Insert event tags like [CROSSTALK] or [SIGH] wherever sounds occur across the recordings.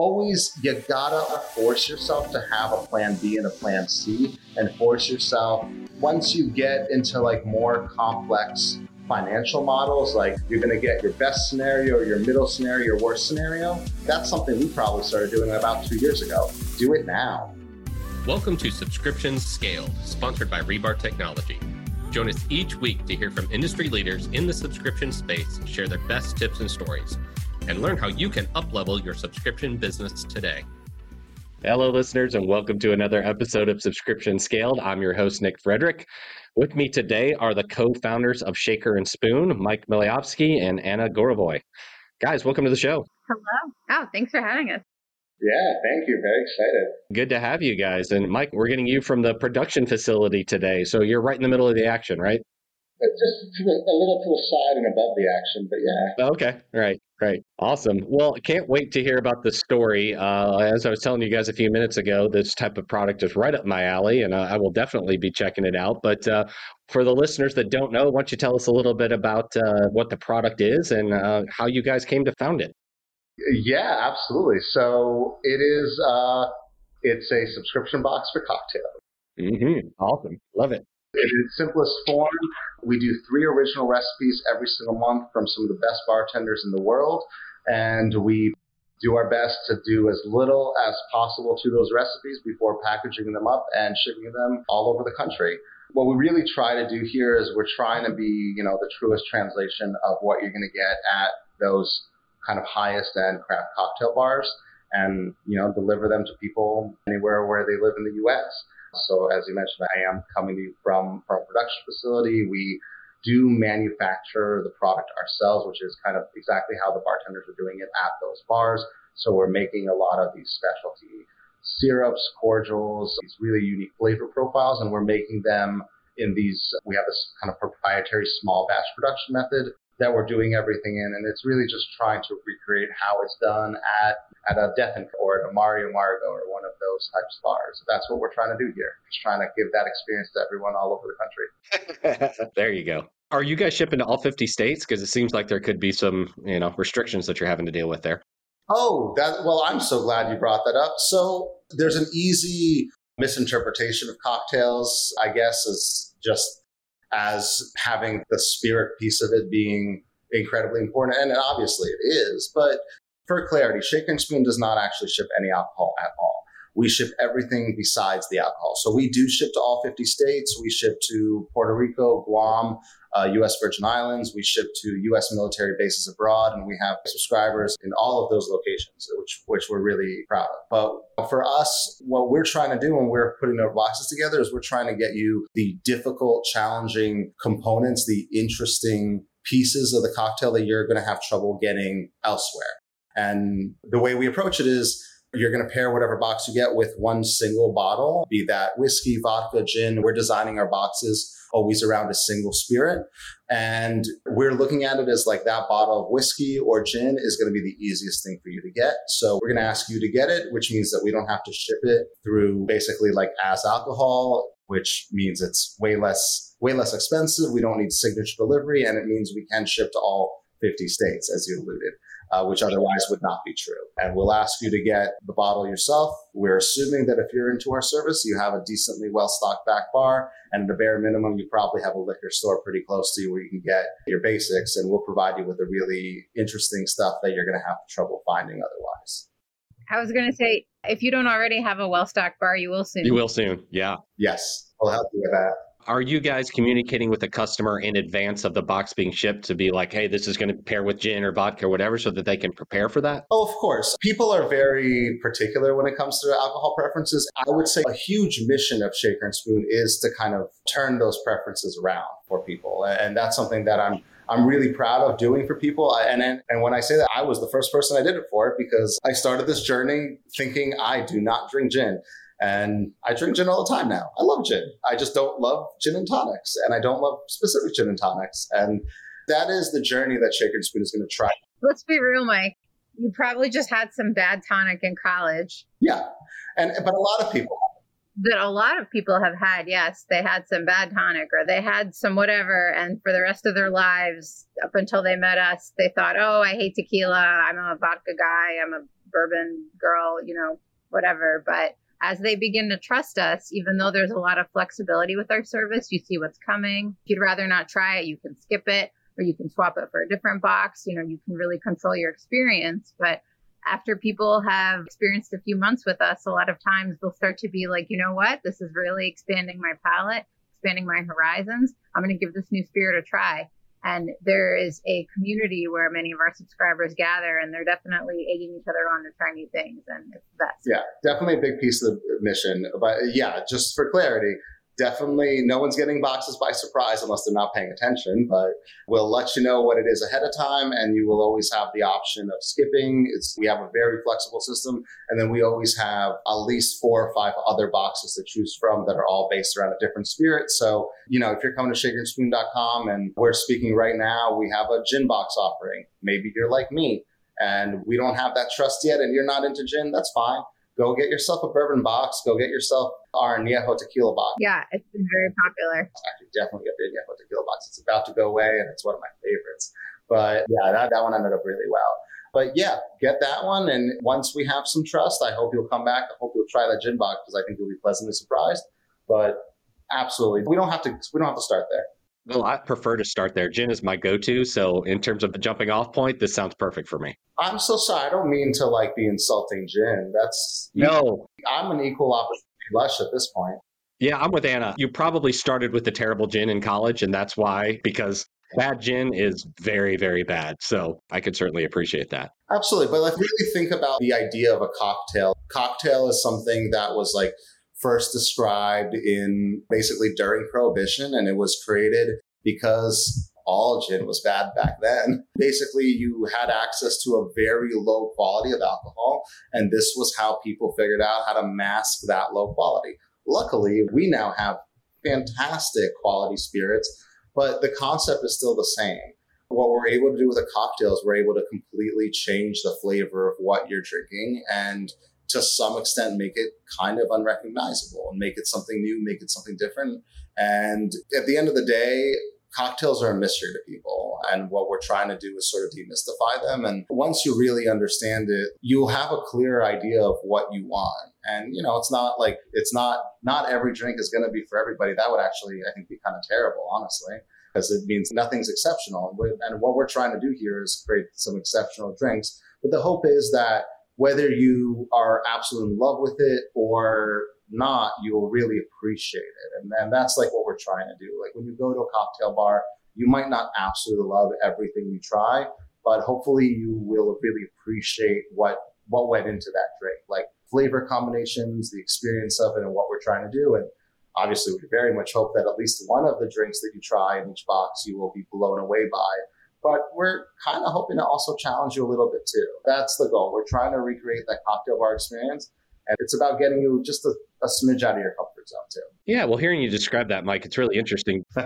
always you gotta force yourself to have a plan B and a plan C and force yourself once you get into like more complex financial models like you're going to get your best scenario your middle scenario your worst scenario that's something we probably started doing about two years ago. Do it now. Welcome to subscriptions scaled sponsored by rebar technology. Join us each week to hear from industry leaders in the subscription space share their best tips and stories and learn how you can uplevel your subscription business today. Hello, listeners, and welcome to another episode of Subscription Scaled. I'm your host, Nick Frederick. With me today are the co founders of Shaker and Spoon, Mike Miliovsky and Anna Gorovoy. Guys, welcome to the show. Hello. Oh, thanks for having us. Yeah, thank you. Very excited. Good to have you guys. And Mike, we're getting you from the production facility today. So you're right in the middle of the action, right? Just [LAUGHS] a little to the side and above the action, but yeah. Okay, right, right, awesome. Well, can't wait to hear about the story. Uh, as I was telling you guys a few minutes ago, this type of product is right up my alley, and uh, I will definitely be checking it out. But uh, for the listeners that don't know, why don't you tell us a little bit about uh, what the product is and uh, how you guys came to found it? Yeah, absolutely. So it is. Uh, it's a subscription box for cocktails. Mm-hmm. Awesome, love it. In its simplest form, we do three original recipes every single month from some of the best bartenders in the world, and we do our best to do as little as possible to those recipes before packaging them up and shipping them all over the country. What we really try to do here is we're trying to be, you know, the truest translation of what you're going to get at those kind of highest end craft cocktail bars and, you know, deliver them to people anywhere where they live in the US. So as you mentioned, I am coming from, from a production facility. We do manufacture the product ourselves, which is kind of exactly how the bartenders are doing it at those bars. So we're making a lot of these specialty syrups, cordials, these really unique flavor profiles, and we're making them in these, we have this kind of proprietary small batch production method that we're doing everything in. And it's really just trying to recreate how it's done at, at a Death & Co at a Mario Margo or one of those types of bars. That's what we're trying to do here. Just trying to give that experience to everyone all over the country. [LAUGHS] there you go. Are you guys shipping to all 50 states? Because it seems like there could be some, you know, restrictions that you're having to deal with there. Oh, that well, I'm so glad you brought that up. So there's an easy misinterpretation of cocktails, I guess, is just as having the spirit piece of it being incredibly important. And obviously it is. But for clarity, Shaker and Spoon does not actually ship any alcohol at all. We ship everything besides the alcohol. So we do ship to all 50 states. We ship to Puerto Rico, Guam, uh, U.S. Virgin Islands. We ship to U.S. military bases abroad, and we have subscribers in all of those locations, which which we're really proud of. But for us, what we're trying to do when we're putting our boxes together is we're trying to get you the difficult, challenging components, the interesting pieces of the cocktail that you're going to have trouble getting elsewhere. And the way we approach it is you're going to pair whatever box you get with one single bottle, be that whiskey, vodka, gin. We're designing our boxes always around a single spirit. And we're looking at it as like that bottle of whiskey or gin is going to be the easiest thing for you to get. So we're going to ask you to get it, which means that we don't have to ship it through basically like as alcohol, which means it's way less, way less expensive. We don't need signature delivery and it means we can ship to all 50 states, as you alluded uh, which otherwise would not be true. And we'll ask you to get the bottle yourself. We're assuming that if you're into our service, you have a decently well stocked back bar. And at a bare minimum, you probably have a liquor store pretty close to you where you can get your basics. And we'll provide you with the really interesting stuff that you're going to have trouble finding otherwise. I was going to say, if you don't already have a well stocked bar, you will soon. You will soon. Yeah. Yes. We'll help you with that. Are you guys communicating with the customer in advance of the box being shipped to be like, hey, this is going to pair with gin or vodka or whatever so that they can prepare for that? Oh, of course. People are very particular when it comes to alcohol preferences. I would say a huge mission of Shaker and Spoon is to kind of turn those preferences around for people. And that's something that I'm I'm really proud of doing for people. And, and, and when I say that, I was the first person I did it for because I started this journey thinking I do not drink gin. And I drink gin all the time now. I love gin. I just don't love gin and tonics, and I don't love specific gin and tonics. And that is the journey that Shaker and Spoon is going to try. Let's be real, Mike. You probably just had some bad tonic in college. Yeah, and but a lot of people that a lot of people have had. Yes, they had some bad tonic or they had some whatever, and for the rest of their lives, up until they met us, they thought, "Oh, I hate tequila. I'm a vodka guy. I'm a bourbon girl, you know, whatever. But as they begin to trust us, even though there's a lot of flexibility with our service, you see what's coming. If you'd rather not try it, you can skip it or you can swap it for a different box. You know, you can really control your experience. But after people have experienced a few months with us, a lot of times they'll start to be like, you know what, this is really expanding my palate, expanding my horizons. I'm going to give this new spirit a try. And there is a community where many of our subscribers gather, and they're definitely egging each other on to try new things, and it's the best. Yeah, definitely a big piece of the mission. But yeah, just for clarity, definitely no one's getting boxes by surprise unless they're not paying attention but we'll let you know what it is ahead of time and you will always have the option of skipping. It's, we have a very flexible system and then we always have at least four or five other boxes to choose from that are all based around a different spirit. So you know if you're coming to shakerandspoon.com and we're speaking right now we have a gin box offering. Maybe you're like me and we don't have that trust yet and you're not into gin that's fine. Go get yourself a bourbon box. Go get yourself our Añejo tequila box. Yeah, it's been very popular. I actually, definitely get the Añejo tequila box. It's about to go away, and it's one of my favorites. But yeah, that, that one ended up really well. But yeah, get that one. And once we have some trust, I hope you'll come back. I hope you'll try that gin box because I think you'll be pleasantly surprised. But absolutely, we don't have to. We don't have to start there. Well, I prefer to start there. Gin is my go-to, so in terms of the jumping off point, this sounds perfect for me. I'm so sorry. I don't mean to like be insulting gin. That's no. I'm an equal opportunity lush at this point. Yeah, I'm with Anna. You probably started with the terrible gin in college, and that's why because bad gin is very, very bad. So I could certainly appreciate that. Absolutely, but like really think about the idea of a cocktail. Cocktail is something that was like first described in basically during Prohibition, and it was created because all gin was bad back then. Basically, you had access to a very low quality of alcohol, and this was how people figured out how to mask that low quality. Luckily, we now have fantastic quality spirits, but the concept is still the same. What we're able to do with a cocktail is we're able to completely change the flavor of what you're drinking and to some extent make it kind of unrecognizable and make it something new, make it something different. And at the end of the day, cocktails are a mystery to people. And what we're trying to do is sort of demystify them. And once you really understand it, you'll have a clear idea of what you want. And, you know, it's not like, it's not, not every drink is going to be for everybody. That would actually, I think, be kind of terrible, honestly, because it means nothing's exceptional. And what we're trying to do here is create some exceptional drinks. But the hope is that whether you are absolutely in love with it or not, you will really appreciate it. And, and that's like what we're trying to do. Like when you go to a cocktail bar, you might not absolutely love everything you try, but hopefully you will really appreciate what what went into that drink, like flavor combinations, the experience of it, and what we're trying to do. And obviously, we very much hope that at least one of the drinks that you try in each box you will be blown away by but we're kind of hoping to also challenge you a little bit too. That's the goal. We're trying to recreate that cocktail bar experience. And it's about getting you just a, a smidge out of your comfort zone too. Yeah, well, hearing you describe that, Mike, it's really interesting. [LAUGHS]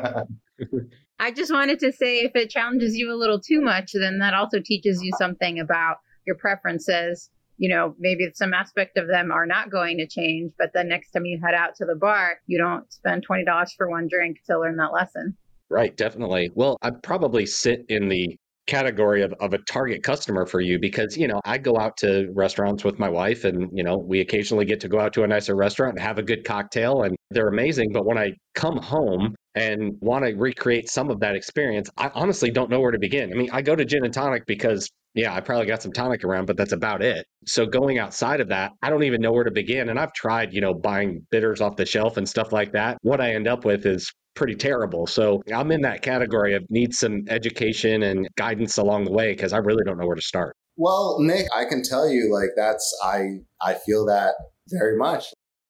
I just wanted to say if it challenges you a little too much, then that also teaches you something about your preferences. You know, maybe some aspect of them are not going to change, but the next time you head out to the bar, you don't spend $20 for one drink to learn that lesson. Right, definitely. Well, I'd probably sit in the category of, of a target customer for you because you know i go out to restaurants with my wife and you know we occasionally get to go out to a nicer restaurant and have a good cocktail and they're amazing. But when i come home and want to recreate some of that experience i honestly don't know where to begin. I mean i go to gin and tonic because yeah i probably got some tonic around but that's about it so going outside of that i don't even know where to begin and i've tried you know buying bitters off the shelf and stuff like that what i end up with is pretty terrible. So I'm in that category of need some education and guidance along the way because I really don't know where to start. Well, Nick, I can tell you like that's I I feel that very much.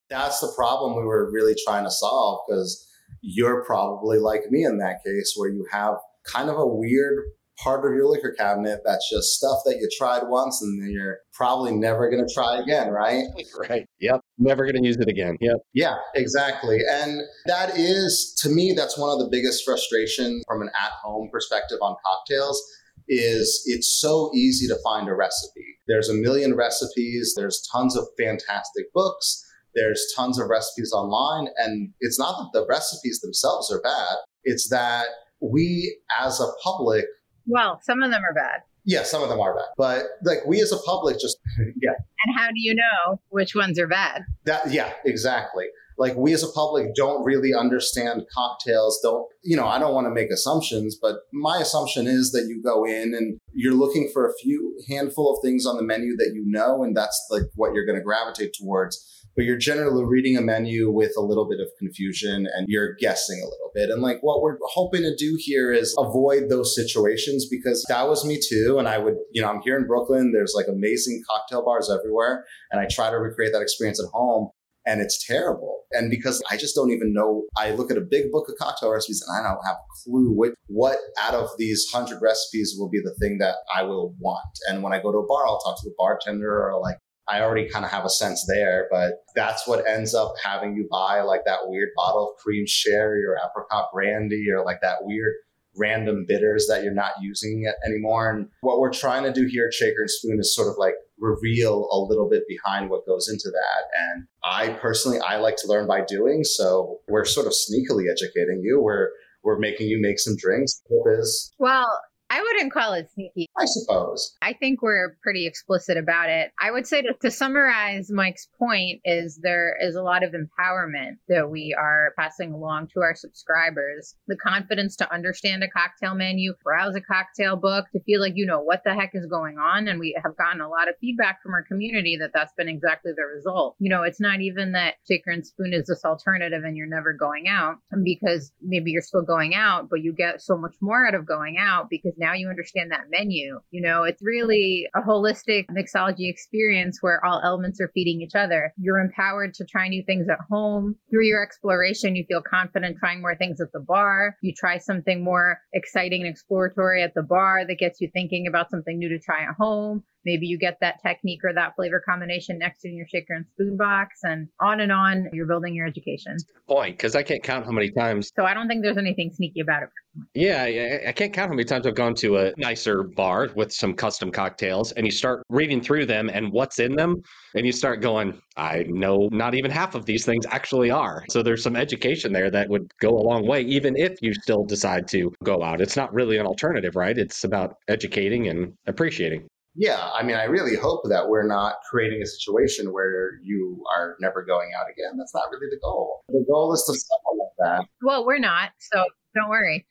That's the problem we were really trying to solve because you're probably like me in that case where you have kind of a weird part of your liquor cabinet that's just stuff that you tried once and then you're probably never going to try again, right? [LAUGHS] Right. Yep. Never going to use it again. Yep. Yeah, exactly. And that is, to me, that's one of the biggest frustrations from an at home perspective on cocktails is it's so easy to find a recipe. There's a million recipes, there's tons of fantastic books, there's tons of recipes online. And it's not that the recipes themselves are bad, it's that we as a public well, some of them are bad. Yeah, some of them are bad. But like we as a public just [LAUGHS] yeah. And how do you know which ones are bad? That yeah, exactly. Like we as a public don't really understand cocktails, don't you know, I don't want to make assumptions, but my assumption is that you go in and you're looking for a few handful of things on the menu that you know and that's like what you're going to gravitate towards but you're generally reading a menu with a little bit of confusion and you're guessing a little bit. And like what we're hoping to do here is avoid those situations because that was me too. And I would, you know, I'm here in Brooklyn. There's like amazing cocktail bars everywhere. And I try to recreate that experience at home and it's terrible. And because I just don't even know, I look at a big book of cocktail recipes and I don't have a clue what, what out of these hundred recipes will be the thing that I will want. And when I go to a bar, I'll talk to the bartender or like, I already kind of have a sense there, but that's what ends up having you buy like that weird bottle of cream sherry or apricot brandy or like that weird random bitters that you're not using anymore. And what we're trying to do here at Shaker and Spoon is sort of like reveal a little bit behind what goes into that. And I personally, I like to learn by doing. So we're sort of sneakily educating you. We're we're making you make some drinks. Well, I wouldn't call it sneaky. I suppose. I think we're pretty explicit about it. I would say to, to summarize Mike's point is there is a lot of empowerment that we are passing along to our subscribers. The confidence to understand a cocktail menu, browse a cocktail book, to feel like you know what the heck is going on. And we have gotten a lot of feedback from our community that that's been exactly the result. You know, it's not even that Shaker and Spoon is this alternative and you're never going out because maybe you're still going out, but you get so much more out of going out because now you understand that menu. You know, it's really a holistic mixology experience where all elements are feeding each other. You're empowered to try new things at home. Through your exploration, you feel confident trying more things at the bar. You try something more exciting and exploratory at the bar that gets you thinking about something new to try at home. Maybe you get that technique or that flavor combination next in your shaker and spoon box, and on and on. You're building your education. Point, because I can't count how many times. So I don't think there's anything sneaky about it. Yeah, I can't count how many times I've gone to a nicer bar with some custom cocktails, and you start reading through them and what's in them, and you start going, I know not even half of these things actually are. So there's some education there that would go a long way, even if you still decide to go out. It's not really an alternative, right? It's about educating and appreciating yeah, I mean, I really hope that we're not creating a situation where you are never going out again. That's not really the goal. The goal is to supplement that. Well, we're not, so don't worry.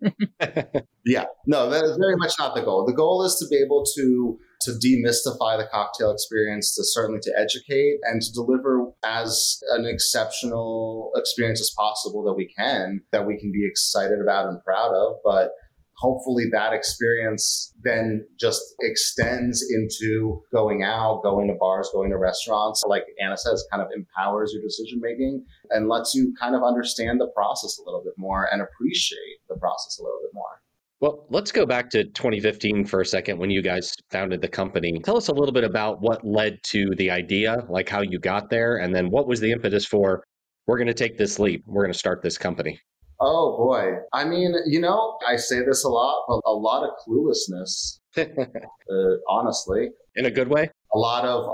[LAUGHS] yeah, no, that is very much not the goal. The goal is to be able to to demystify the cocktail experience, to certainly to educate and to deliver as an exceptional experience as possible that we can, that we can be excited about and proud of. But hopefully that experience then just extends into going out, going to bars, going to restaurants. Like Anna says, kind of empowers your decision making and lets you kind of understand the process a little bit more and appreciate the process a little bit more. Well, let's go back to 2015 for a second when you guys founded the company. Tell us a little bit about what led to the idea, like how you got there, and then what was the impetus for we're going to take this leap, we're going to start this company. Oh boy. I mean, you know, I say this a lot, but a lot of cluelessness, [LAUGHS] uh, honestly. In a good way? A lot of,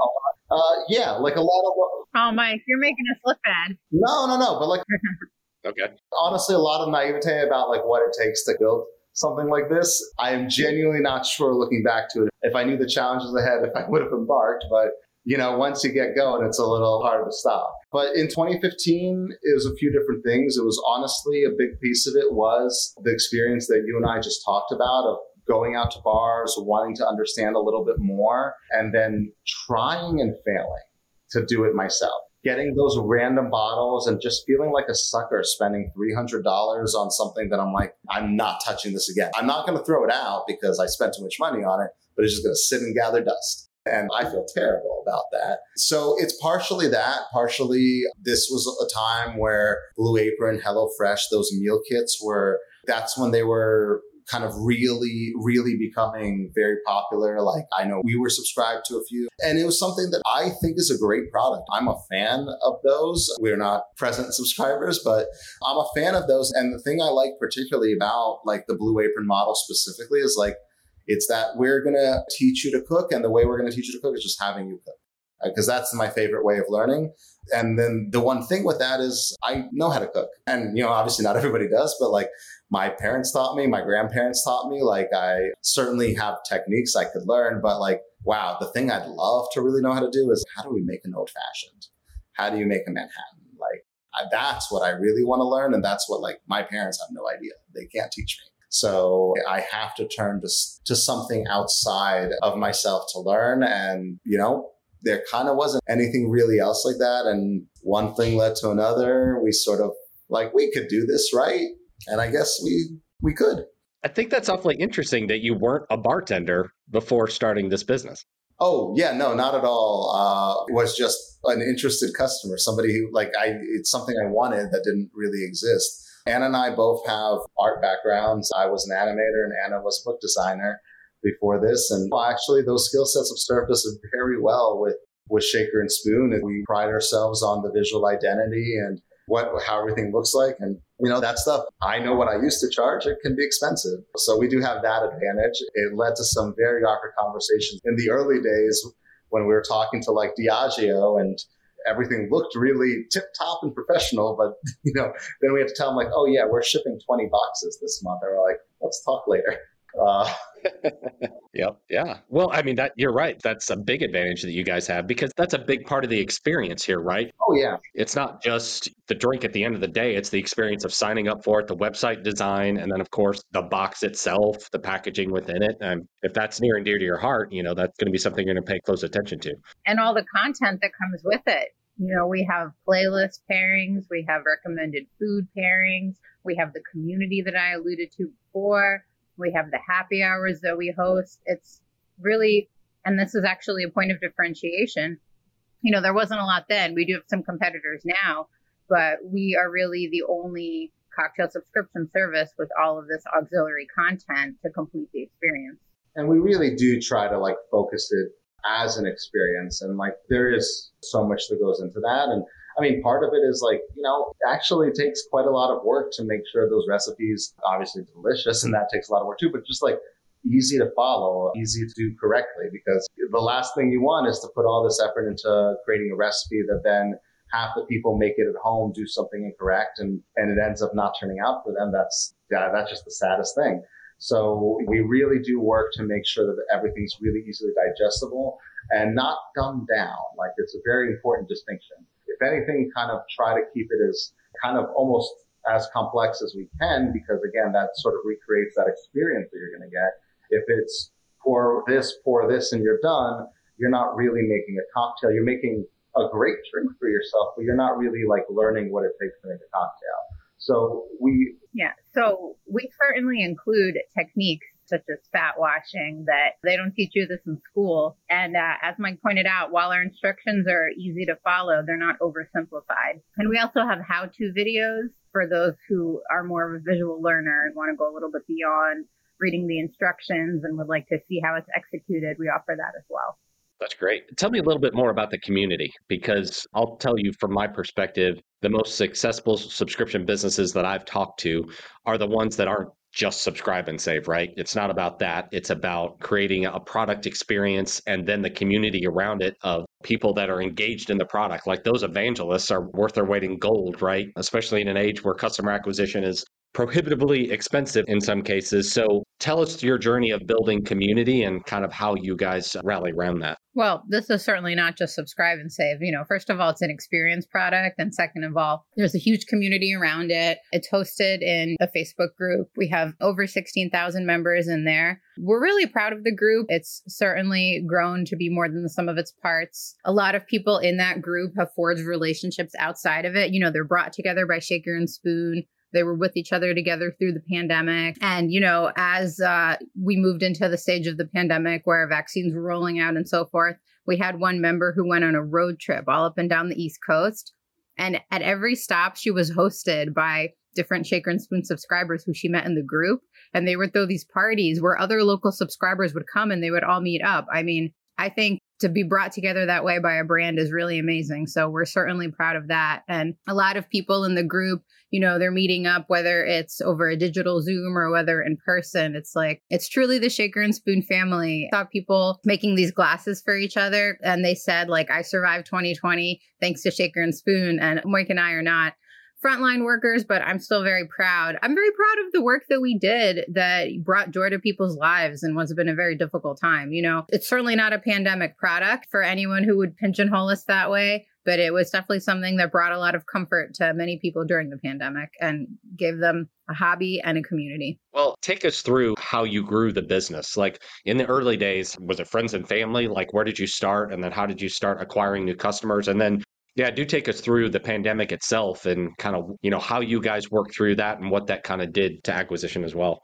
uh, yeah, like a lot of. Oh, Mike, you're making us look bad. No, no, no. But like, [LAUGHS] okay. Honestly, a lot of naivete about like what it takes to build something like this. I am genuinely not sure looking back to it if I knew the challenges ahead, if I would have embarked, but you know, once you get going, it's a little hard to stop. But in 2015, it was a few different things. It was honestly a big piece of it was the experience that you and I just talked about of going out to bars, wanting to understand a little bit more, and then trying and failing to do it myself. Getting those random bottles and just feeling like a sucker spending $300 on something that I'm like, I'm not touching this again. I'm not going to throw it out because I spent too much money on it, but it's just going to sit and gather dust. And I feel terrible about that. So it's partially that, partially this was a time where Blue Apron, HelloFresh, those meal kits were, that's when they were kind of really, really becoming very popular. Like I know we were subscribed to a few and it was something that I think is a great product. I'm a fan of those. We're not present subscribers, but I'm a fan of those. And the thing I like particularly about like the Blue Apron model specifically is like, it's that we're going to teach you to cook. And the way we're going to teach you to cook is just having you cook. because uh, that's my favorite way of learning. And then the one thing with that is I know how to cook. And, you know, obviously not [LAUGHS] everybody does, but like my parents taught me, my grandparents taught me. Like I certainly have techniques I could learn, but like, wow, the thing I'd love to really know how to do is how do we make an old fashioned? How do you make a Manhattan? Like I, that's what I really want to learn. And that's what like my parents have no idea. They can't teach me. So I have to turn to, to something outside of myself to learn. And, you know, there kind of wasn't anything really else like that. And one thing led to another. We sort of like, we could do this, right? And I guess we, we could. I think that's awfully interesting that you weren't a bartender before starting this business. Oh yeah, no, not at all. Uh, it was just an interested customer, somebody who like I, it's something I wanted that didn't really exist. Anna and I both have art backgrounds. I was an animator and Anna was a book designer before this. And actually, those skill sets have served us very well with, with Shaker and Spoon. And we pride ourselves on the visual identity and what how everything looks like and you know that stuff i know what i used to charge it can be expensive so we do have that advantage it led to some very awkward conversations in the early days when we were talking to like diageo and everything looked really tip top and professional. But [LAUGHS] you know, then we had to tell them like, oh yeah, we're shipping 20 boxes this month. They were like, let's talk later. Uh, yep. Yeah. Well, I mean, that you're right. That's a big advantage that you guys have because that's a big part of the experience here, right? Oh, yeah. It's not just the drink at the end of the day, it's the experience of signing up for it, the website design, and then, of course, the box itself, the packaging within it. And if that's near and dear to your heart, you know, that's going to be something you're going to pay close attention to. And all the content that comes with it. You know, we have playlist pairings, we have recommended food pairings, we have the community that I alluded to before we have the happy hours that we host. It's really, and this is actually a point of differentiation. You know, there wasn't a lot then. We do have some competitors now, but we are really the only cocktail subscription service with all of this auxiliary content to complete the experience. And we really do try to like focus it as an experience. And like there is so much that goes into that. And I mean, part of it is like, you know, actually takes quite a lot of work to make sure those recipes obviously delicious and that takes a lot of work too, but just like easy to follow, easy to do correctly because the last thing you want is to put all this effort into creating a recipe that then half the people make it at home, do something incorrect and, and it ends up not turning out for them. That's, yeah, that's just the saddest thing. So we really do work to make sure that everything's really easily digestible and not dumbed down. Like it's a very important distinction if anything, kind of try to keep it as kind of almost as complex as we can, because again, that sort of recreates that experience that you're going to get. If it's pour this, pour this, and you're done, you're not really making a cocktail. You're making a great drink for yourself, but you're not really like learning what it takes to make a cocktail. So we. Yeah. So we certainly include techniques such as fat washing that they don't teach you this in school. And uh, as Mike pointed out, while our instructions are easy to follow, they're not oversimplified. And we also have how to videos for those who are more of a visual learner and want to go a little bit beyond reading the instructions and would like to see how it's executed. We offer that as well. That's great. Tell me a little bit more about the community because I'll tell you from my perspective, the most successful subscription businesses that I've talked to are the ones that aren't just subscribe and save, right? It's not about that. It's about creating a product experience and then the community around it of people that are engaged in the product. Like those evangelists are worth their weight in gold, right? Especially in an age where customer acquisition is prohibitively expensive in some cases. So tell us your journey of building community and kind of how you guys rally around that. Well, this is certainly not just subscribe and save. You know, first of all, it's an experience product. And second of all, there's a huge community around it. It's hosted in a Facebook group. We have over 16,000 members in there. We're really proud of the group. It's certainly grown to be more than the sum of its parts. A lot of people in that group have forged relationships outside of it. You know, they're brought together by Shaker and Spoon they were with each other together through the pandemic. And, you know, as uh, we moved into the stage of the pandemic where vaccines were rolling out and so forth, we had one member who went on a road trip all up and down the East Coast. And at every stop, she was hosted by different Shaker and Spoon subscribers who she met in the group. And they would throw these parties where other local subscribers would come and they would all meet up. I mean, I think to be brought together that way by a brand is really amazing. So we're certainly proud of that. And a lot of people in the group, you know, they're meeting up, whether it's over a digital Zoom or whether in person. It's like, it's truly the Shaker and Spoon family. I saw people making these glasses for each other and they said, like, I survived 2020 thanks to Shaker and Spoon. And Mike and I are not frontline workers, but I'm still very proud. I'm very proud of the work that we did that brought joy to people's lives and what's been a very difficult time. You know, it's certainly not a pandemic product for anyone who would pigeonhole us that way, but it was definitely something that brought a lot of comfort to many people during the pandemic and gave them a hobby and a community. Well, take us through how you grew the business. Like in the early days, was it friends and family? Like where did you start? And then how did you start acquiring new customers? And then yeah, do take us through the pandemic itself and kind of, you know, how you guys worked through that and what that kind of did to acquisition as well.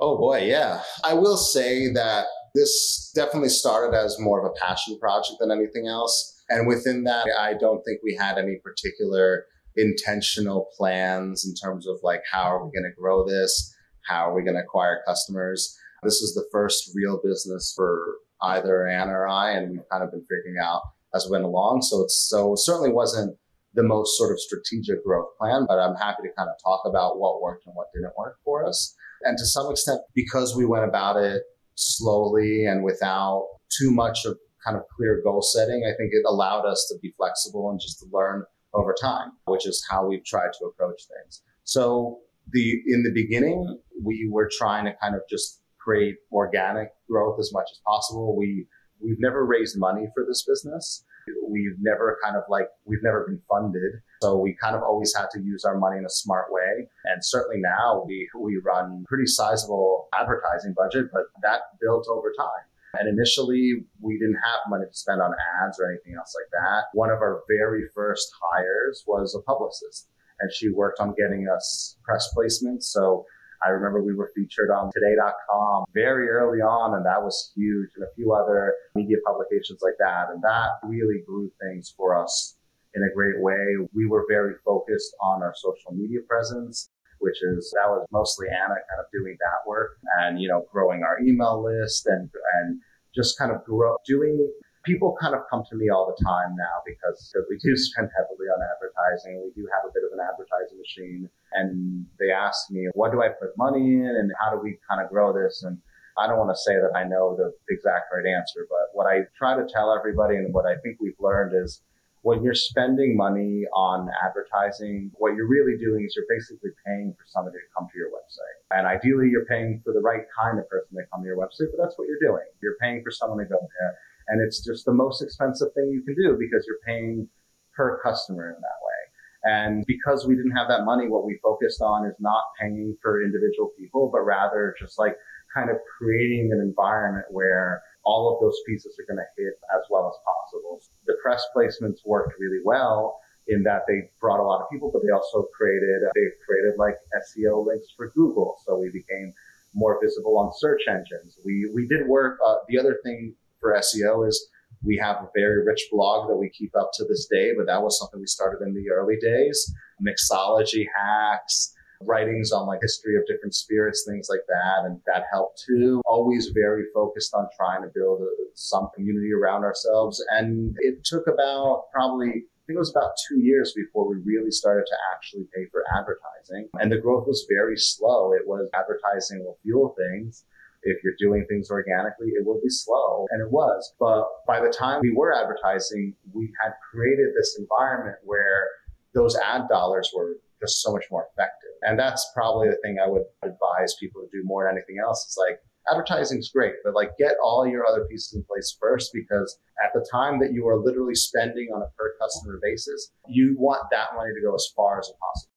Oh boy, yeah. I will say that this definitely started as more of a passion project than anything else. And within that, I don't think we had any particular intentional plans in terms of like, how are we going to grow this? How are we going to acquire customers? This is the first real business for either Anna or I, and we've kind of been figuring out as we went along. So it's so certainly wasn't the most sort of strategic growth plan, but I'm happy to kind of talk about what worked and what didn't work for us. And to some extent, because we went about it slowly and without too much of kind of clear goal setting, I think it allowed us to be flexible and just to learn over time, which is how we've tried to approach things. So the in the beginning, we were trying to kind of just create organic growth as much as possible. We we've never raised money for this business. We've never kind of like, we've never been funded. So we kind of always had to use our money in a smart way. And certainly now we, we run pretty sizable advertising budget, but that built over time. And initially, we didn't have money to spend on ads or anything else like that. One of our very first hires was a publicist, and she worked on getting us press placements. So I remember we were featured on today.com very early on, and that was huge, and a few other media publications like that. And that really grew things for us in a great way. We were very focused on our social media presence, which is that was mostly Anna kind of doing that work and, you know, growing our email list and, and just kind of grow, doing people kind of come to me all the time now because, because we do spend heavily on advertising. We do have a bit of an advertising machine. And they ask me, what do I put money in and how do we kind of grow this? And I don't want to say that I know the exact right answer, but what I try to tell everybody and what I think we've learned is when you're spending money on advertising, what you're really doing is you're basically paying for somebody to come to your website. And ideally, you're paying for the right kind of person to come to your website, but that's what you're doing. You're paying for someone to go there. And it's just the most expensive thing you can do because you're paying per customer in that way. And because we didn't have that money, what we focused on is not paying for individual people, but rather just like kind of creating an environment where all of those pieces are going to hit as well as possible. The press placements worked really well in that they brought a lot of people, but they also created, they created like SEO links for Google. So we became more visible on search engines. We, we did work, uh, the other thing for SEO is we have a very rich blog that we keep up to this day, but that was something we started in the early days. Mixology hacks, writings on like history of different spirits, things like that. And that helped too. Always very focused on trying to build a, some community around ourselves. And it took about probably I think it was about two years before we really started to actually pay for advertising. And the growth was very slow. It was advertising will fuel things if you're doing things organically, it will be slow. And it was. But by the time we were advertising, we had created this environment where those ad dollars were just so much more effective. And that's probably the thing I would advise people to do more than anything else. Is like advertising is great, but like get all your other pieces in place first because at the time that you are literally spending on a per customer basis, you want that money to go as far as possible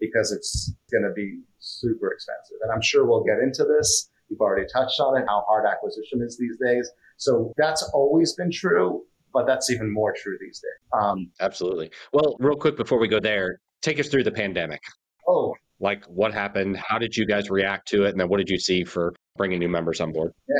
because it's going to be super expensive. And I'm sure we'll get into this You've already touched on it, how hard acquisition is these days. So that's always been true, but that's even more true these days. Um, Absolutely. Well, real quick before we go there, take us through the pandemic. Oh, like what happened? How did you guys react to it? And then what did you see for bringing new members on board? Yeah.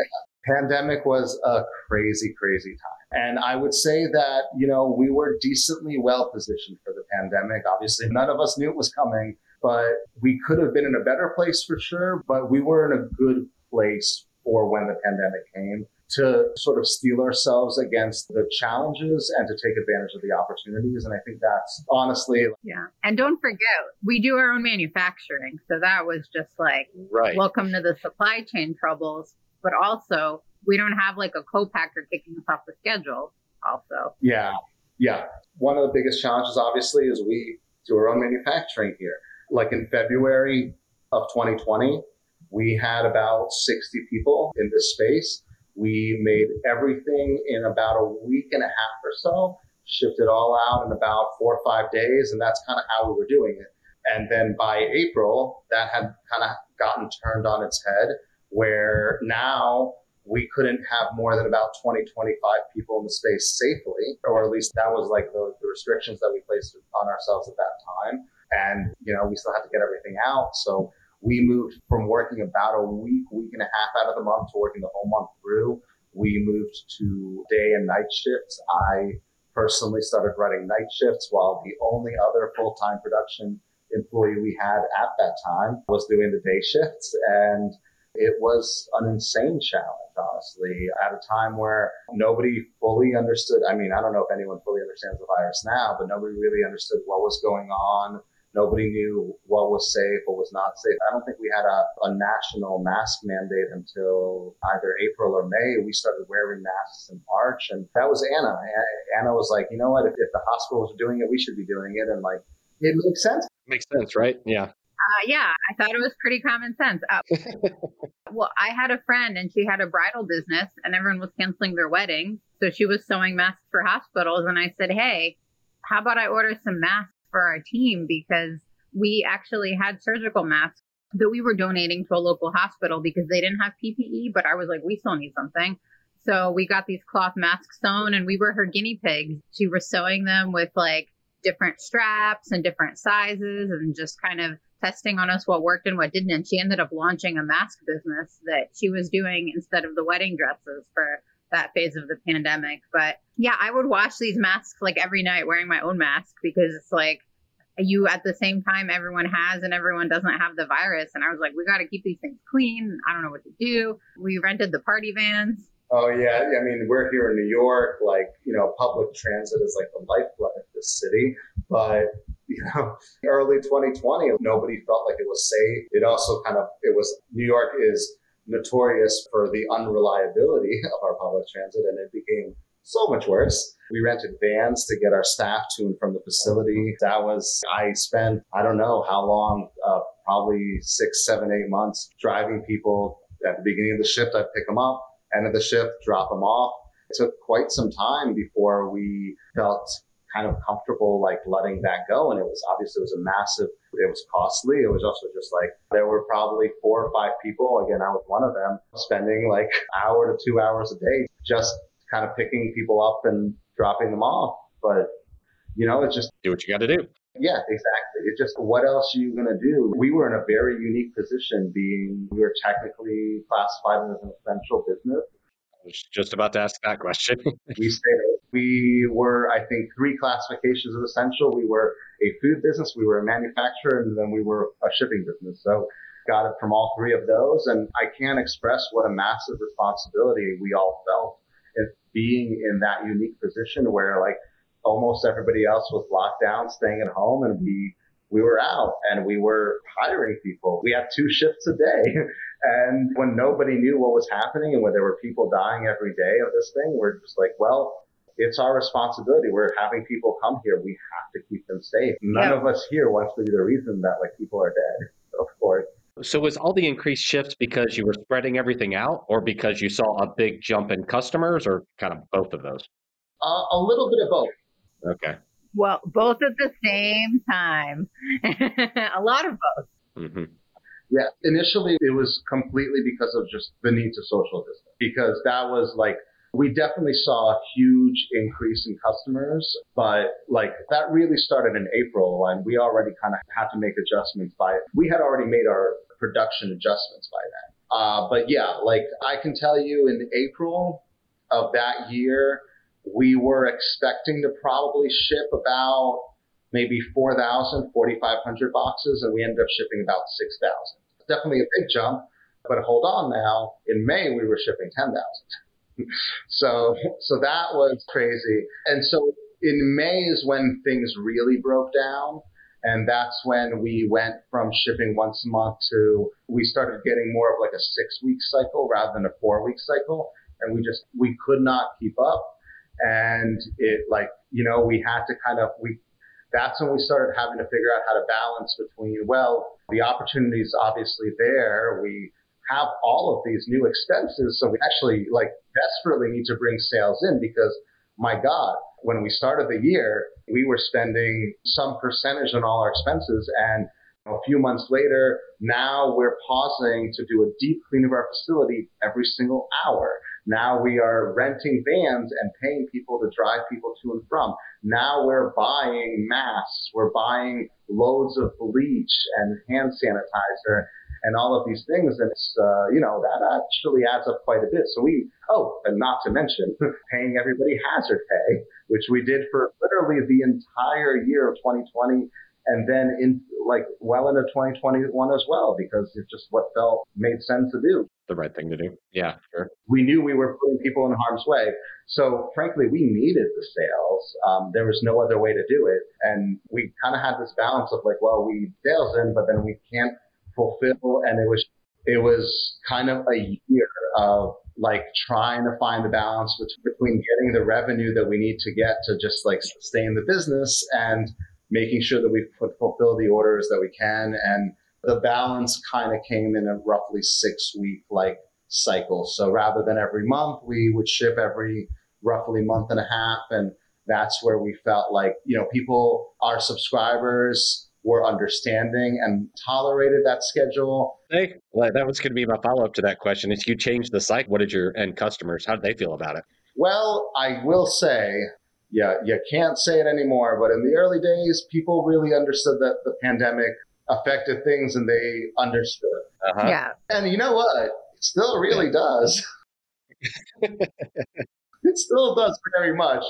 Pandemic was a crazy, crazy time. And I would say that, you know, we were decently well positioned for the pandemic. Obviously, none of us knew it was coming, but we could have been in a better place for sure. But we were in a good place for when the pandemic came. To sort of steel ourselves against the challenges and to take advantage of the opportunities. And I think that's honestly. Yeah. And don't forget, we do our own manufacturing. So that was just like, right. welcome to the supply chain troubles. But also, we don't have like a co-packer kicking us off the schedule, also. Yeah. Yeah. One of the biggest challenges, obviously, is we do our own manufacturing here. Like in February of 2020, we had about 60 people in this space we made everything in about a week and a half or so, shipped it all out in about four or five days, and that's kind of how we were doing it. And then by April, that had kind of gotten turned on its head, where now we couldn't have more than about 20, 25 people in the space safely, or at least that was like the, the restrictions that we placed on ourselves at that time. And, you know, we still had to get everything out. So we moved from working about a week, week and a half out of the month to working the whole month through. We moved to day and night shifts. I personally started running night shifts while the only other full time production employee we had at that time was doing the day shifts. And it was an insane challenge, honestly, at a time where nobody fully understood. I mean, I don't know if anyone fully understands the virus now, but nobody really understood what was going on Nobody knew what was safe, what was not safe. I don't think we had a, a national mask mandate until either April or May. We started wearing masks in March, and that was Anna. Anna was like, you know what? If, if the hospitals are doing it, we should be doing it. And like, it makes sense. Makes sense, right? Yeah. Uh, yeah, I thought it was pretty common sense. Uh, [LAUGHS] well, I had a friend and she had a bridal business and everyone was canceling their weddings. So she was sewing masks for hospitals. And I said, hey, how about I order some masks for our team because we actually had surgical masks that we were donating to a local hospital because they didn't have PPE, but I was like, we still need something. So we got these cloth masks sewn and we were her guinea pigs. She was sewing them with like different straps and different sizes and just kind of testing on us what worked and what didn't. And she ended up launching a mask business that she was doing instead of the wedding dresses for that phase of the pandemic. But yeah, I would wash these masks like every night wearing my own mask because it's like you at the same time everyone has and everyone doesn't have the virus. And I was like, we got to keep these things clean. I don't know what to do. We rented the party vans. Oh yeah, I mean we're here in New York. Like you know, public transit is like the lifeblood of this city. But you know, early 2020, nobody felt like it was safe. It also kind of it was New York is notorious for the unreliability [LAUGHS] of our public transit, and it became so much worse. We rented vans to get our staff to and from the facility. That was, I spent, I don't know how long, uh, probably six, seven, eight months driving people. At the beginning of the shift, I'd pick them up, end of the shift, drop them off. It took quite some time before we felt kind of comfortable like letting that go. And it was obviously it was a massive, it was costly. It was also just like there were probably four or five people. Again, I was one of them spending like [LAUGHS] hour to two hours a day just kind of picking people up and dropping them off. But you know, it's just do what you got to do. Yeah, exactly. It's just what else are you going to do? We were in a very unique position being we were technically classified as an essential business. I was just about to ask that question. we stayed [LAUGHS] we were, I think, three classifications of essential. We were a food business, we were a manufacturer, and then we were a shipping business. So got it from all three of those. And I can't express what a massive responsibility we all felt in being in that unique position where like almost everybody else was locked down, staying at home, and we we were out and we were hiring people. We had two shifts a day. [LAUGHS] And when nobody knew what was happening and when there were people dying every day of this thing, we're just like, well, it's our responsibility. We're having people come here. We have to keep them safe. None yeah. of us here wants to be the reason that like people are dead, [LAUGHS] of course. So was all the increased shifts because you were spreading everything out or because you saw a big jump in customers or kind of both of those? Uh, a little bit of both. Okay. Well, both at the same time. [LAUGHS] a lot of both. Mm-hmm. Yeah, initially it was completely because of just the need to social distance because that was like we definitely saw a huge increase in customers, but like that really started in April and we already kind of had to make adjustments by, we had already made our production adjustments by then. Uh, but yeah, like I can tell you in April of that year, we were expecting to probably ship about maybe 4,000, 4,500 boxes, and we ended up shipping about 6,000. Definitely a big jump, but hold on now. In May, we were shipping 10,000. So, so that was crazy. And so in May is when things really broke down. And that's when we went from shipping once a month to we started getting more of like a six week cycle rather than a four week cycle. And we just, we could not keep up. And it like, you know, we had to kind of, we, that's when we started having to figure out how to balance between, well, the opportunity is obviously there. We have all of these new expenses. So we actually like desperately need to bring sales in because my God, when we started the year, we were spending some percentage on all our expenses. And a few months later, now we're pausing to do a deep clean of our facility every single hour. Now we are renting vans and paying people to drive people to and from. Now we're buying masks. We're buying loads of bleach and hand sanitizer and all of these things. And it's, uh, you know, that actually adds up quite a bit. So we, oh, and not to mention [LAUGHS] paying everybody hazard pay, which we did for literally the entire year of 2020 and then in like well into 2021 as well because it's just what felt made sense to do. The right thing to do. Yeah sure. We knew we were putting people in harm's way. So frankly we needed the sales. Um, there was no other way to do it. And we kind of had this balance of like well we need sales in but then we can't fulfill. And it was, it was kind of a year of like trying to find the balance between getting the revenue that we need to get to just like sustain the business and making sure that we fulfill the orders that we can. And the balance kind of came in a roughly six week like cycle. So rather than every month, we would ship every roughly month and a half. And that's where we felt like, you know, people, our subscribers, were understanding and tolerated that schedule. Hey, well, that was going to be my follow up to that question. If you changed the site, what did your end customers, how did they feel about it? Well, I will say, yeah, you can't say it anymore, but in the early days, people really understood that the pandemic affected things and they understood. Uh-huh. Yeah. And you know what? It still really does. [LAUGHS] it still does very much.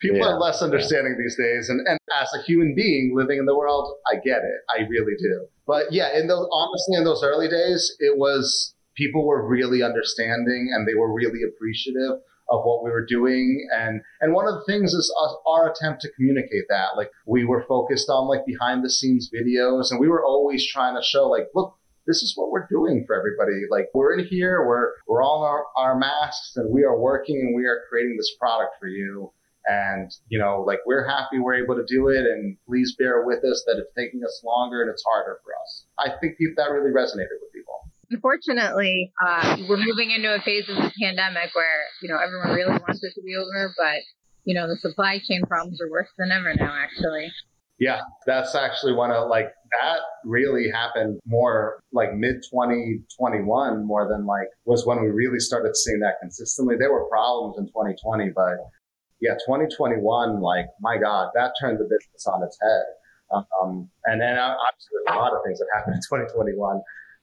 People yeah. are less understanding yeah. these days. And, and as a human being living in the world, I get it. I really do. But yeah, in those, honestly, in those early days, it was, people were really understanding and they were really appreciative of what we were doing. And, and one of the things is uh, our attempt to communicate that. Like we were focused on like behind the scenes videos and we were always trying to show like, look, this is what we're doing for everybody. Like we're in here, we're, we're on our, our masks and we are working and we are creating this product for you. And, you know, like we're happy we're able to do it and please bear with us that it's taking us longer and it's harder for us. I think people, that really resonated with people. Unfortunately, uh, we're moving into a phase of the pandemic where, you know, everyone really wants it to be over, but, you know, the supply chain problems are worse than ever now, actually. Yeah, that's actually one of like that really happened more like mid 2021 more than like was when we really started seeing that consistently. There were problems in 2020, but yeah, 2021, like, my God, that turned the business on its head. Um, and then uh, obviously there's a lot of things that happened in [LAUGHS] 2021.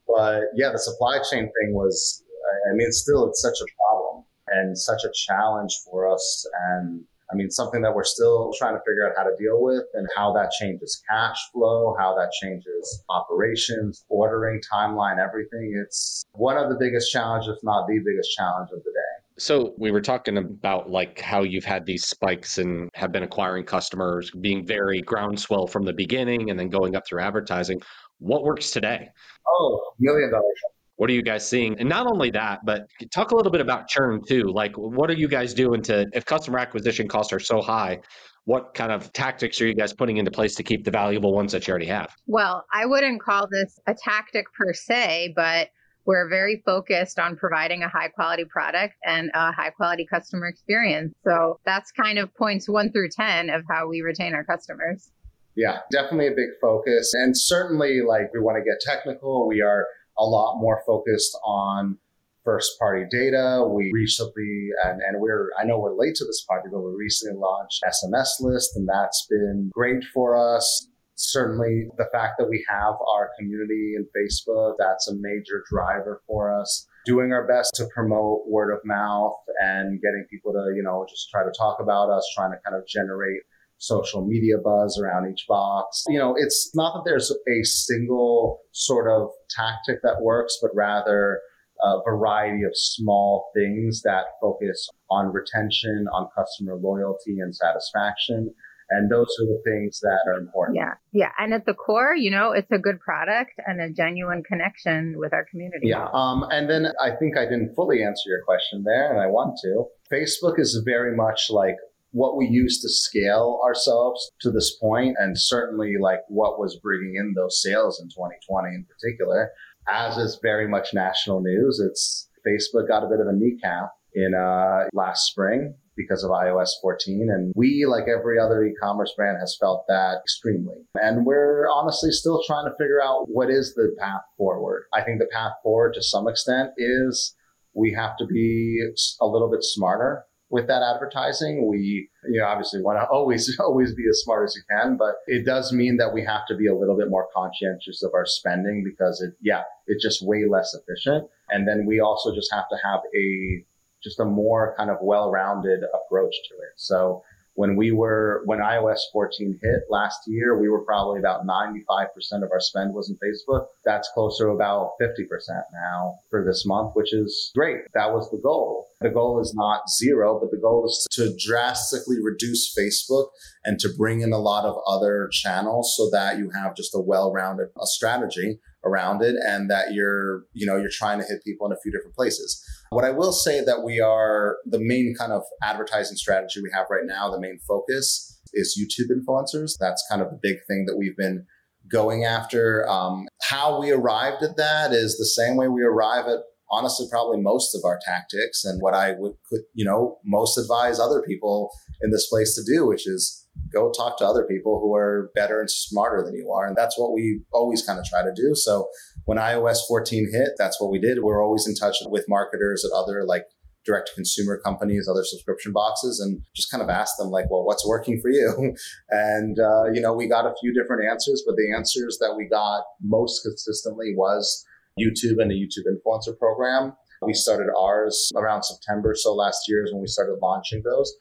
But yeah, the supply chain thing was, I mean, still, it's such a problem and such a challenge for us. And I mean, something that we're still trying to figure out how to deal with and how that changes cash flow, how that changes operations, ordering, timeline, everything. It's one of the biggest challenges, if not the biggest challenge of the day. So we were talking about like how you've had these spikes and have been acquiring customers, being very groundswell from the beginning and then going up through advertising. What works today? Oh, million dollars. What are you guys seeing? And not only that, but talk a little bit about churn too. Like what are you guys doing to if customer acquisition costs are so high, what kind of tactics are you guys putting into place to keep the valuable ones that you already have? Well, I wouldn't call this a tactic per se, but we're very focused on providing a high quality product and a high quality customer experience. So that's kind of points one through 10 of how we retain our customers. Yeah, definitely a big focus. And certainly, like, we want to get technical. We are a lot more focused on first party data. We recently, and, and we're, I know we're late to this party, but we recently launched SMS list and that's been great for us certainly the fact that we have our community in Facebook, that's a major driver for us. Doing our best to promote word of mouth and getting people to, you know, just try to talk about us, trying to kind of generate social media buzz around each box. You know, it's not that there's a single sort of tactic that works, but rather a variety of small things that focus on retention, on customer loyalty and satisfaction. And those are the things that are important. Yeah. Yeah. And at the core, you know, it's a good product and a genuine connection with our community. Yeah. Um, and then I think I didn't fully answer your question there, and I want to. Facebook is very much like what we use to scale ourselves to this point, and certainly like what was bringing in those sales in 2020 in particular, as is very much national news. It's Facebook got a bit of a kneecap in uh, last spring because of iOS 14. And we, like every other e-commerce brand, has felt that extremely. And we're honestly still trying to figure out what is the path forward. I think the path forward to some extent is we have to be a little bit smarter with that advertising. We, you know, obviously want to [LAUGHS] always, always be as smart as you can, but it does mean that we have to be a little bit more conscientious of our spending because it, yeah, it's just way less efficient. And then we also just have to have a, just a more kind of well-rounded approach to it. So when we were when iOS 14 hit last year, we were probably about 95% of our spend was in Facebook. That's closer to about 50% now for this month, which is great. That was the goal. The goal is not zero, but the goal is to drastically reduce Facebook and to bring in a lot of other channels so that you have just a well-rounded strategy around it and that you're, you know, you're trying to hit people in a few different places. What I will say that we are the main kind of advertising strategy we have right now, the main focus is YouTube influencers. That's kind of the big thing that we've been going after. Um, how we arrived at that is the same way we arrive at honestly probably most of our tactics and what I would could, you know, most advise other people in this place to do, which is go talk to other people who are better and smarter than you are. And that's what we always kind of try to do. So when iOS 14 hit, that's what we did. We're always in touch with marketers at other like direct to consumer companies, other subscription boxes, and just kind of ask them like, well, what's working for you? [LAUGHS] and, uh, you know, we got a few different answers, but the answers that we got most consistently was YouTube and the YouTube influencer program. We started ours around September. So last year is when we started launching those.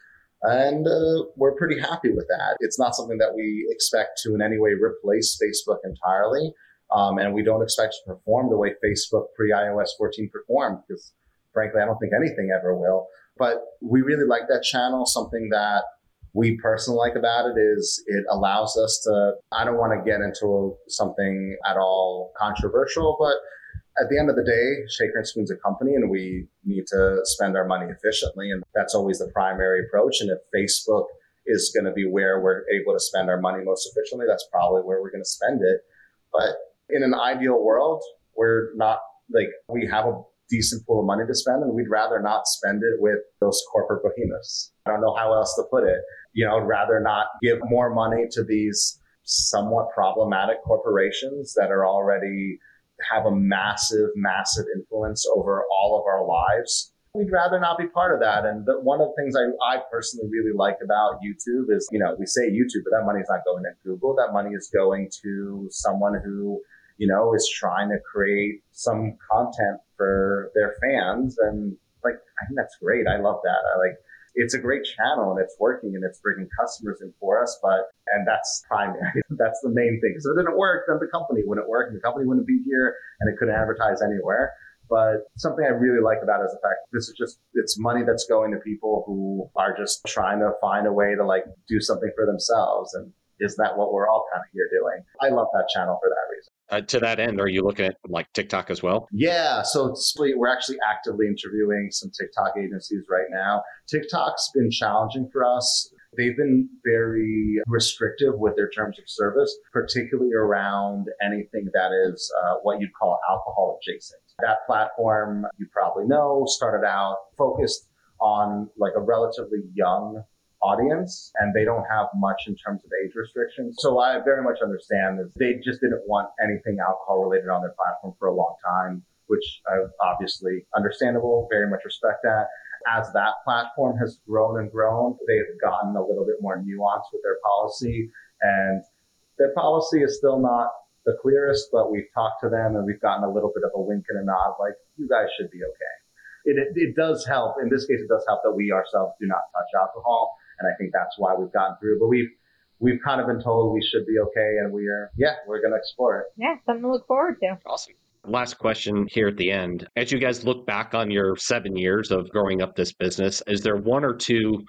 And uh, we're pretty happy with that. It's not something that we expect to in any way replace Facebook entirely. Um, and we don't expect to perform the way Facebook pre iOS 14 performed because frankly, I don't think anything ever will. But we really like that channel. Something that we personally like about it is it allows us to, I don't want to get into something at all controversial, but at the end of the day, Shaker and Spoon's a company and we need to spend our money efficiently. And that's always the primary approach. And if Facebook is going to be where we're able to spend our money most efficiently, that's probably where we're going to spend it. But in an ideal world, we're not like we have a decent pool of money to spend and we'd rather not spend it with those corporate behemoths. I don't know how else to put it. You know, I'd rather not give more money to these somewhat problematic corporations that are already have a massive, massive influence over all of our lives. We'd rather not be part of that. And the, one of the things I, I personally really like about YouTube is, you know, we say YouTube, but that money is not going to Google. That money is going to someone who, you know, is trying to create some content for their fans. And like, I think that's great. I love that. I like, it's a great channel and it's working and it's bringing customers in for us. But, and that's primary. [LAUGHS] that's the main thing. So if it didn't work, then the company wouldn't work and the company wouldn't be here and it couldn't advertise anywhere. But something I really like about it is the fact this is just, it's money that's going to people who are just trying to find a way to like do something for themselves. And is that what we're all kind of here doing? I love that channel for that reason. Uh, to that end, are you looking at like TikTok as well? Yeah, so we're actually actively interviewing some TikTok agencies right now. TikTok's been challenging for us. They've been very restrictive with their terms of service, particularly around anything that is uh, what you'd call alcohol adjacent. That platform, you probably know, started out focused on like a relatively young audience and they don't have much in terms of age restrictions. So I very much understand that they just didn't want anything alcohol related on their platform for a long time, which I obviously understandable, very much respect that. As that platform has grown and grown, they've gotten a little bit more nuanced with their policy and their policy is still not the clearest, but we've talked to them and we've gotten a little bit of a wink and a nod, like you guys should be okay. It, it, it, does help. In this case, it does help that we ourselves do not touch alcohol. And I think that's why we've gotten through. But we've we've kind of been told we should be okay, and we are yeah, we're going to explore it. Yeah, something to look forward to. Awesome. Last question here at the end. As you guys look back on your seven years of growing up this business, is there one or two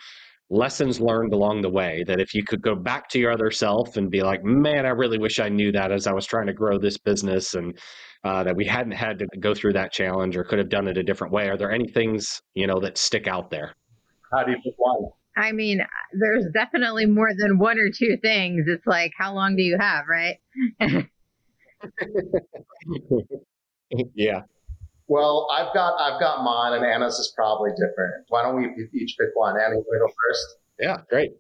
lessons learned along the way that if you could go back to your other self and be like, man, I really wish I knew that as I was trying to grow this business and uh, that we hadn't had to go through that challenge or could have done it a different way? Are there any things, you know, that stick out there? How do you pick one? I mean, there's definitely more than one or two things. It's like, how long do you have, right? [LAUGHS] yeah. Well, I've got I've got mine, and Anna's is probably different. Why don't we each pick one? Anna, you go first. Yeah, great.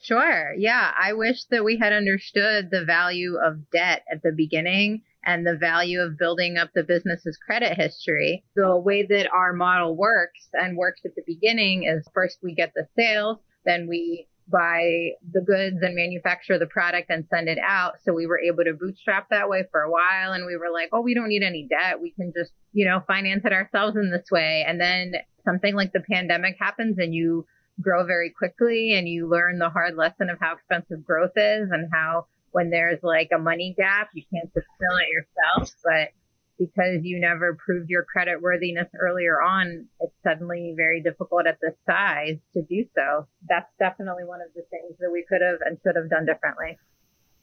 Sure. Yeah, I wish that we had understood the value of debt at the beginning and the value of building up the business's credit history. The way that our model works and works at the beginning is first we get the sales, then we buy the goods and manufacture the product and send it out. So we were able to bootstrap that way for a while. And we were like, oh, we don't need any debt. We can just, you know, finance it ourselves in this way. And then something like the pandemic happens and you grow very quickly and you learn the hard lesson of how expensive growth is and how when there's like a money gap, you can't just fill it yourself. But because you never proved your credit worthiness earlier on, it's suddenly very difficult at this size to do so. That's definitely one of the things that we could have and should have done differently.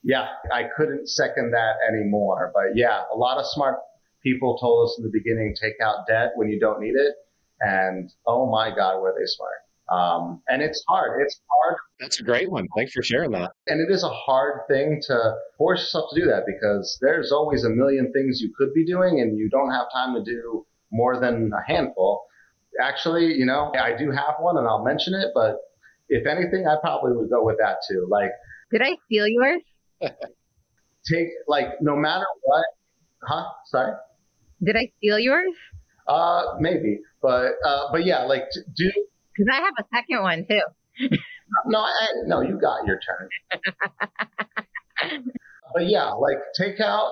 Yeah, I couldn't second that anymore. But yeah, a lot of smart people told us in the beginning take out debt when you don't need it. And oh my God, were they smart. Um, and it's hard. It's hard. That's a great one. Thanks for sharing that. And it is a hard thing to force yourself to do that because there's always a million things you could be doing and you don't have time to do more than a handful. Actually, you know, I do have one and I'll mention it, but if anything, I probably would go with that too. Like, did I steal yours? [LAUGHS] take, like, no matter what, huh? Sorry? Did I steal yours? Uh, maybe, but, uh, but yeah, like, do, because I have a second one too. [LAUGHS] no, I, no, you got your turn. [LAUGHS] but yeah, like take out,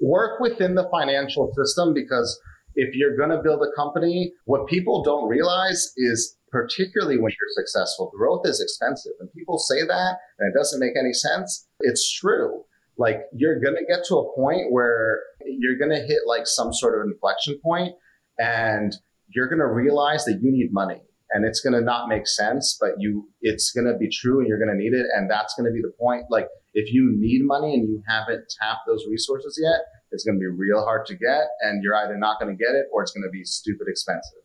work within the financial system because if you're going to build a company, what people don't realize is particularly when you're successful, growth is expensive. And people say that and it doesn't make any sense. It's true. Like you're going to get to a point where you're going to hit like some sort of inflection point and you're going to realize that you need money and it's going to not make sense, but you, it's going to be true and you're going to need it. And that's going to be the point. Like if you need money and you haven't tapped those resources yet, it's going to be real hard to get and you're either not going to get it or it's going to be stupid expensive.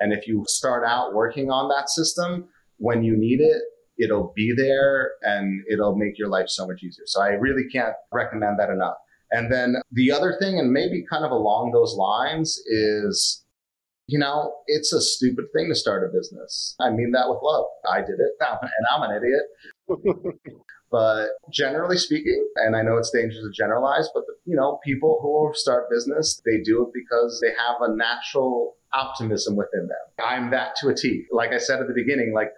And if you start out working on that system, when you need it, it'll be there and it'll make your life so much easier. So I really can't recommend that enough. And then the other thing, and maybe kind of along those lines, is you know, it's a stupid thing to start a business. I mean that with love. I did it, [LAUGHS] and I'm an idiot. [LAUGHS] but generally speaking, and I know it's dangerous to generalize, but you know, people who start business, they do it because they have a natural optimism within them. I'm that to a T. Like I said at the beginning, like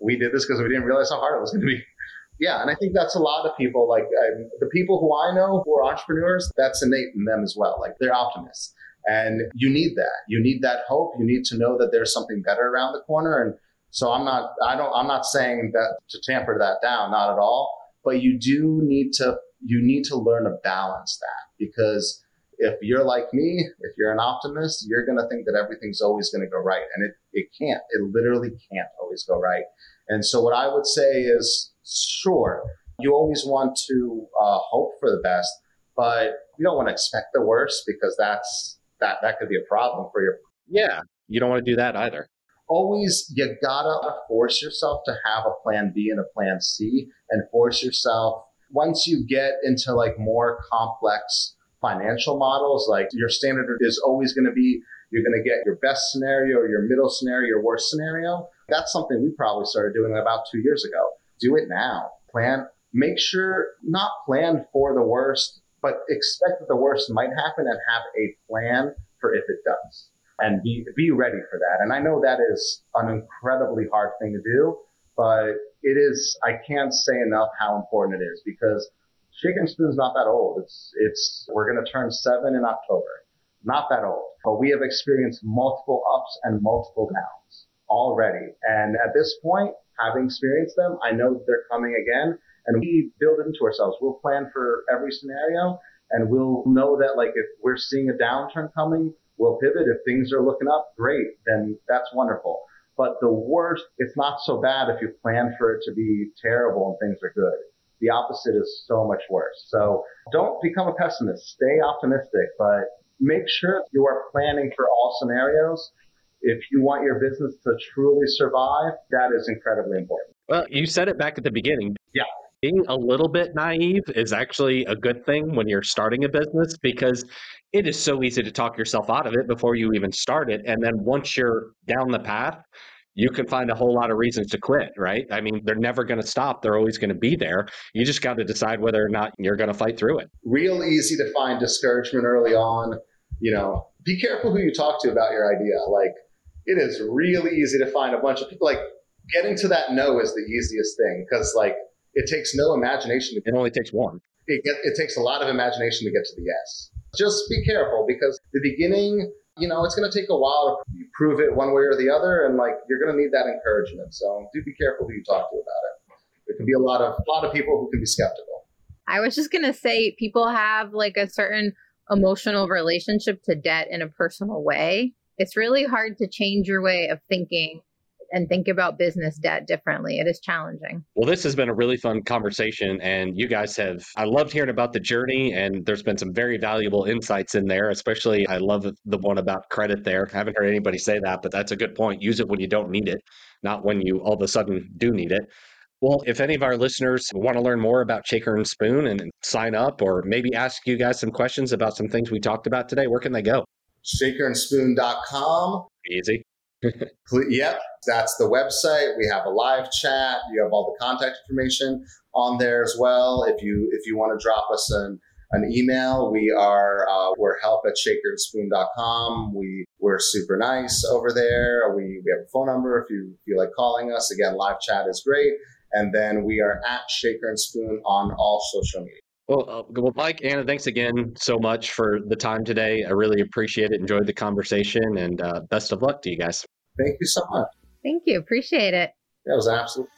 we did this because we didn't realize how hard it was going to be. [LAUGHS] Yeah, and I think that's a lot of people. Like um, the people who I know who are entrepreneurs, that's innate in them as well. Like they're optimists. And you need that. You need that hope. You need to know that there's something better around the corner. And so I'm not, I don't, I'm not saying that to tamper that down, not at all. But you do need to, you need to learn to balance that because if you're like me, if you're an optimist, you're going to think that everything's always going to go right. And it, it can't. It literally can't always go right. And so what I would say is, sure, you always want to uh, hope for the best, but you don't want to expect the worst because that's that that could be a problem for your. Yeah, you don't want to do that either. Always, you gotta force yourself to have a plan B and a plan C, and force yourself once you get into like more complex financial models. Like your standard is always going to be you're going to get your best scenario, your middle scenario, your worst scenario. That's something we probably started doing about two years ago. Do it now. Plan. Make sure not plan for the worst but expect that the worst might happen and have a plan for if it does and be, be ready for that. And I know that is an incredibly hard thing to do, but it is, I can't say enough how important it is because Shaker and Spoon's not that old. It's, it's, we're going to turn seven in October. Not that old, but we have experienced multiple ups and multiple downs already. And at this point, having experienced them, I know that they're coming again and we build it into ourselves. We'll plan for every scenario And we'll know that like if we're seeing a downturn coming, we'll pivot. If things are looking up, great, then that's wonderful. But the worst, it's not so bad if you plan for it to be terrible and things are good. The opposite is so much worse. So don't become a pessimist. Stay optimistic, but make sure you are planning for all scenarios. If you want your business to truly survive, that is incredibly important. Well, you said it back at the beginning. Yeah. Being a little bit naive is actually a good thing when you're starting a business because it is so easy to talk yourself out of it before you even start it. And then once you're down the path, you can find a whole lot of reasons to quit, right? I mean, they're never going to stop. They're always going to be there. You just got to decide whether or not you're going to fight through it. Real easy to find discouragement early on. You know, be careful who you talk to about your idea. Like, it is really easy to find a bunch of people. Like, getting to that no is the easiest thing because, like, it takes no imagination. To, it only takes one. It, get, it takes a lot of imagination to get to the yes. Just be careful because the beginning you know, it's going to take a while to prove it one way or the other, and like you're going to need that encouragement. So do be careful who you talk to about it. There can be a lot of a lot of people who can be skeptical. I was just going to say, people have like a certain emotional relationship to debt in a personal way. It's really hard to change your way of thinking and think about business debt differently. It is challenging. Well, this has been a really fun conversation, and you guys have, I loved hearing about the journey, and there's been some very valuable insights in there, especially I love the one about credit there. I haven't heard anybody say that, but that's a good point. Use it when you don't need it, not when you all of a sudden do need it. Well, if any of our listeners want to learn more about Shaker and Spoon and sign up or maybe ask you guys some questions about some things we talked about today, where can they go? Shakerandspoon.com. Easy. Yep, that's the website. We have a live chat. You have all the contact information on there as well. If you if you want to drop us an an email, we are uh, we're help at shakerandspoon.com. We we're super nice over there. We we have a phone number if you feel like calling us. Again, live chat is great. And then we are at Shaker and Spoon on all social media. Well, uh, well, Mike, Anna, thanks again so much for the time today. I really appreciate it. Enjoyed the conversation, and uh, best of luck to you guys. Thank you so much. Thank you. Appreciate it. That was absolute.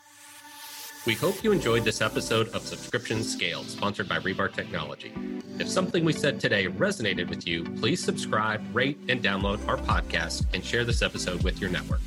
We hope you enjoyed this episode of Subscription Scaled, sponsored by Rebar Technology. If something we said today resonated with you, please subscribe, rate, and download our podcast and share this episode with your network.